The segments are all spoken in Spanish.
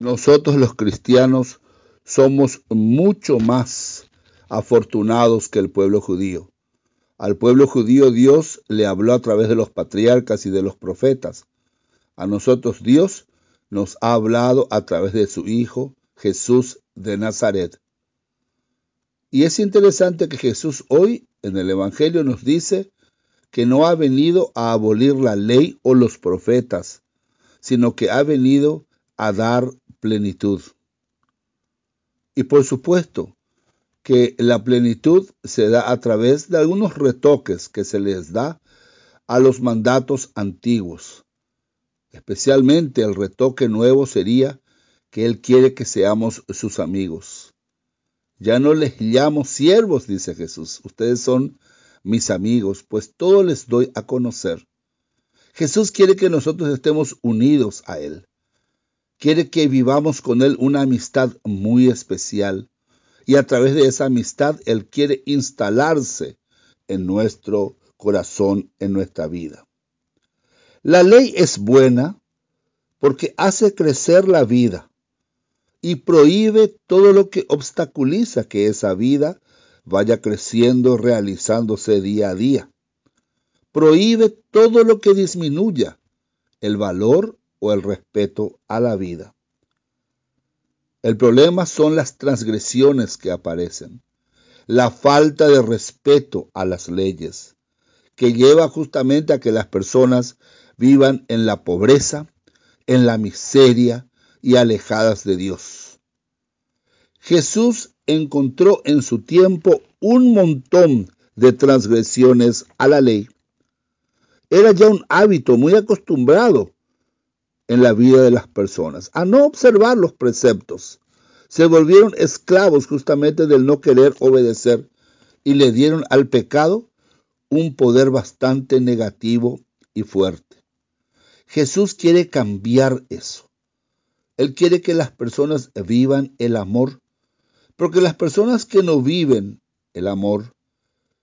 Nosotros los cristianos somos mucho más afortunados que el pueblo judío. Al pueblo judío Dios le habló a través de los patriarcas y de los profetas. A nosotros Dios nos ha hablado a través de su Hijo Jesús de Nazaret. Y es interesante que Jesús hoy en el Evangelio nos dice que no ha venido a abolir la ley o los profetas, sino que ha venido a dar plenitud. Y por supuesto que la plenitud se da a través de algunos retoques que se les da a los mandatos antiguos. Especialmente el retoque nuevo sería que Él quiere que seamos sus amigos. Ya no les llamo siervos, dice Jesús. Ustedes son mis amigos, pues todo les doy a conocer. Jesús quiere que nosotros estemos unidos a Él quiere que vivamos con Él una amistad muy especial y a través de esa amistad Él quiere instalarse en nuestro corazón, en nuestra vida. La ley es buena porque hace crecer la vida y prohíbe todo lo que obstaculiza que esa vida vaya creciendo, realizándose día a día. Prohíbe todo lo que disminuya el valor o el respeto a la vida. El problema son las transgresiones que aparecen, la falta de respeto a las leyes, que lleva justamente a que las personas vivan en la pobreza, en la miseria y alejadas de Dios. Jesús encontró en su tiempo un montón de transgresiones a la ley. Era ya un hábito muy acostumbrado en la vida de las personas, a no observar los preceptos. Se volvieron esclavos justamente del no querer obedecer y le dieron al pecado un poder bastante negativo y fuerte. Jesús quiere cambiar eso. Él quiere que las personas vivan el amor, porque las personas que no viven el amor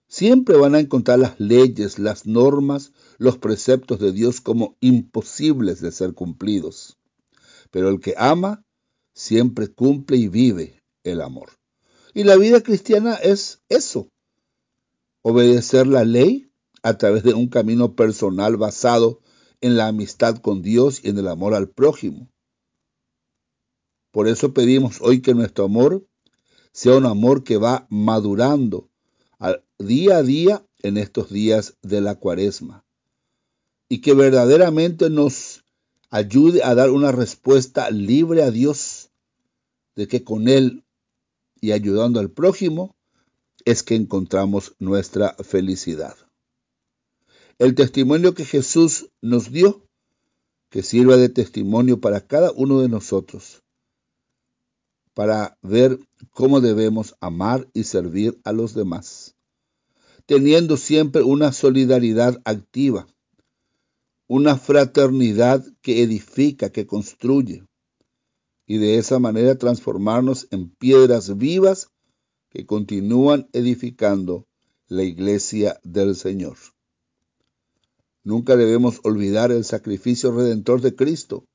siempre van a encontrar las leyes, las normas, los preceptos de Dios como imposibles de ser cumplidos. Pero el que ama siempre cumple y vive el amor. Y la vida cristiana es eso, obedecer la ley a través de un camino personal basado en la amistad con Dios y en el amor al prójimo. Por eso pedimos hoy que nuestro amor sea un amor que va madurando día a día en estos días de la cuaresma y que verdaderamente nos ayude a dar una respuesta libre a Dios de que con Él y ayudando al prójimo es que encontramos nuestra felicidad. El testimonio que Jesús nos dio, que sirva de testimonio para cada uno de nosotros, para ver cómo debemos amar y servir a los demás, teniendo siempre una solidaridad activa una fraternidad que edifica, que construye, y de esa manera transformarnos en piedras vivas que continúan edificando la iglesia del Señor. Nunca debemos olvidar el sacrificio redentor de Cristo.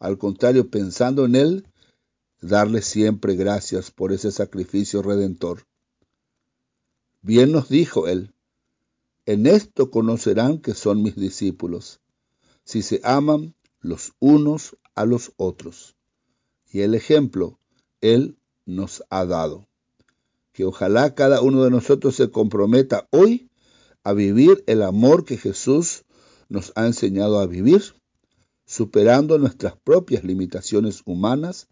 Al contrario, pensando en Él, darle siempre gracias por ese sacrificio redentor. Bien nos dijo Él, en esto conocerán que son mis discípulos, si se aman los unos a los otros. Y el ejemplo Él nos ha dado. Que ojalá cada uno de nosotros se comprometa hoy a vivir el amor que Jesús nos ha enseñado a vivir, superando nuestras propias limitaciones humanas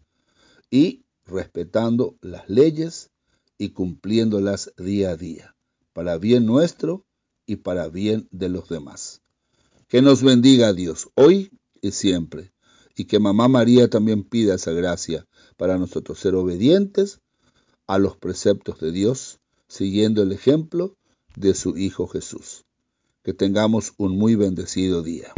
y respetando las leyes y cumpliéndolas día a día, para bien nuestro y para bien de los demás. Que nos bendiga Dios hoy y siempre, y que Mamá María también pida esa gracia para nosotros ser obedientes a los preceptos de Dios, siguiendo el ejemplo de su Hijo Jesús. Que tengamos un muy bendecido día.